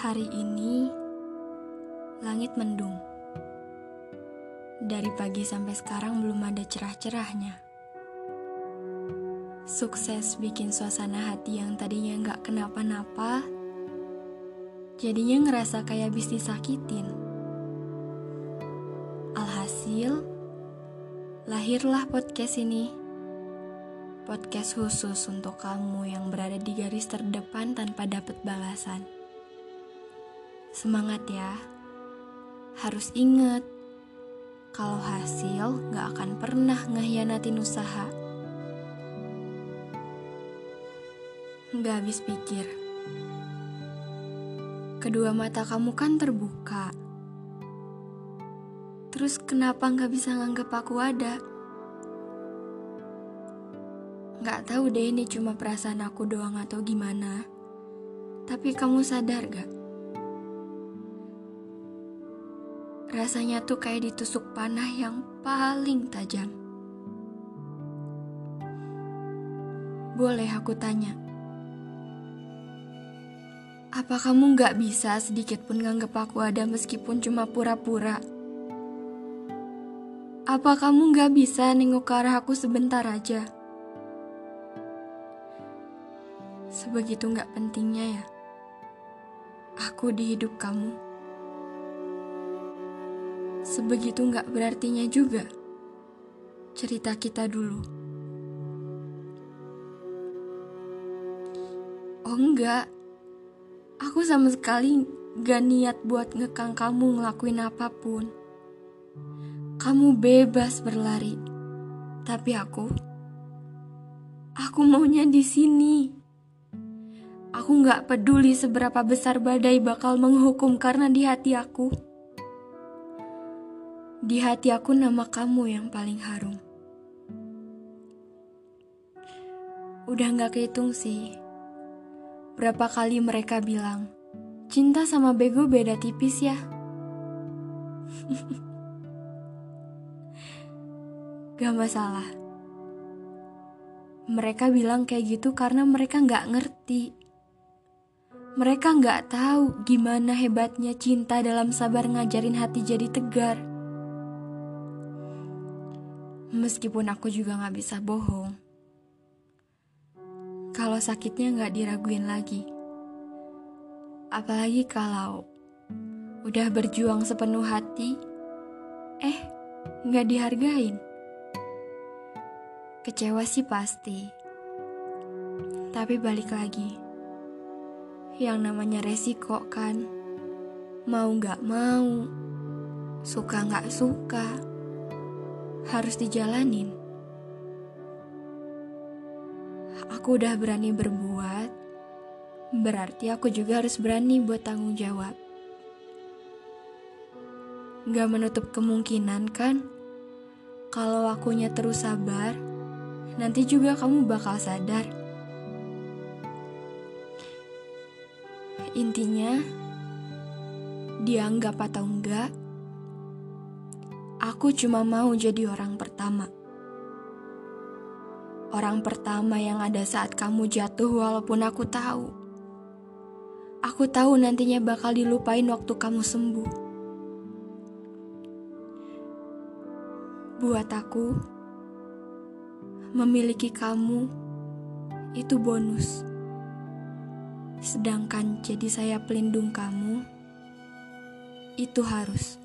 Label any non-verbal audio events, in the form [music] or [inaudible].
Hari ini langit mendung. Dari pagi sampai sekarang belum ada cerah-cerahnya. Sukses bikin suasana hati yang tadinya nggak kenapa-napa, jadinya ngerasa kayak habis disakitin. Alhasil, lahirlah podcast ini. Podcast khusus untuk kamu yang berada di garis terdepan tanpa dapat balasan. Semangat ya. Harus ingat, kalau hasil gak akan pernah ngehianatin usaha. Gak habis pikir. Kedua mata kamu kan terbuka. Terus kenapa gak bisa nganggep aku ada? Gak tahu deh ini cuma perasaan aku doang atau gimana. Tapi kamu sadar gak? Rasanya tuh kayak ditusuk panah yang paling tajam. Boleh aku tanya, apa kamu gak bisa sedikit pun nganggep aku ada meskipun cuma pura-pura? Apa kamu gak bisa nengok ke arah aku sebentar aja? Sebegitu gak pentingnya ya, aku di hidup kamu sebegitu nggak berartinya juga cerita kita dulu. Oh enggak, aku sama sekali gak niat buat ngekang kamu ngelakuin apa pun. Kamu bebas berlari, tapi aku, aku maunya di sini. Aku gak peduli seberapa besar badai bakal menghukum karena di hati aku di hati aku nama kamu yang paling harum. Udah gak kehitung sih. Berapa kali mereka bilang, cinta sama bego beda tipis ya. [laughs] gak masalah. Mereka bilang kayak gitu karena mereka gak ngerti. Mereka gak tahu gimana hebatnya cinta dalam sabar ngajarin hati jadi tegar. Meskipun aku juga gak bisa bohong. Kalau sakitnya gak diraguin lagi. Apalagi kalau udah berjuang sepenuh hati, eh gak dihargain. Kecewa sih pasti. Tapi balik lagi. Yang namanya resiko kan. Mau gak mau. Suka gak suka harus dijalanin. Aku udah berani berbuat, berarti aku juga harus berani buat tanggung jawab. Gak menutup kemungkinan kan, kalau akunya terus sabar, nanti juga kamu bakal sadar. Intinya, dianggap atau enggak, Aku cuma mau jadi orang pertama. Orang pertama yang ada saat kamu jatuh walaupun aku tahu. Aku tahu nantinya bakal dilupain waktu kamu sembuh. Buat aku, memiliki kamu itu bonus. Sedangkan jadi saya pelindung kamu, itu harus.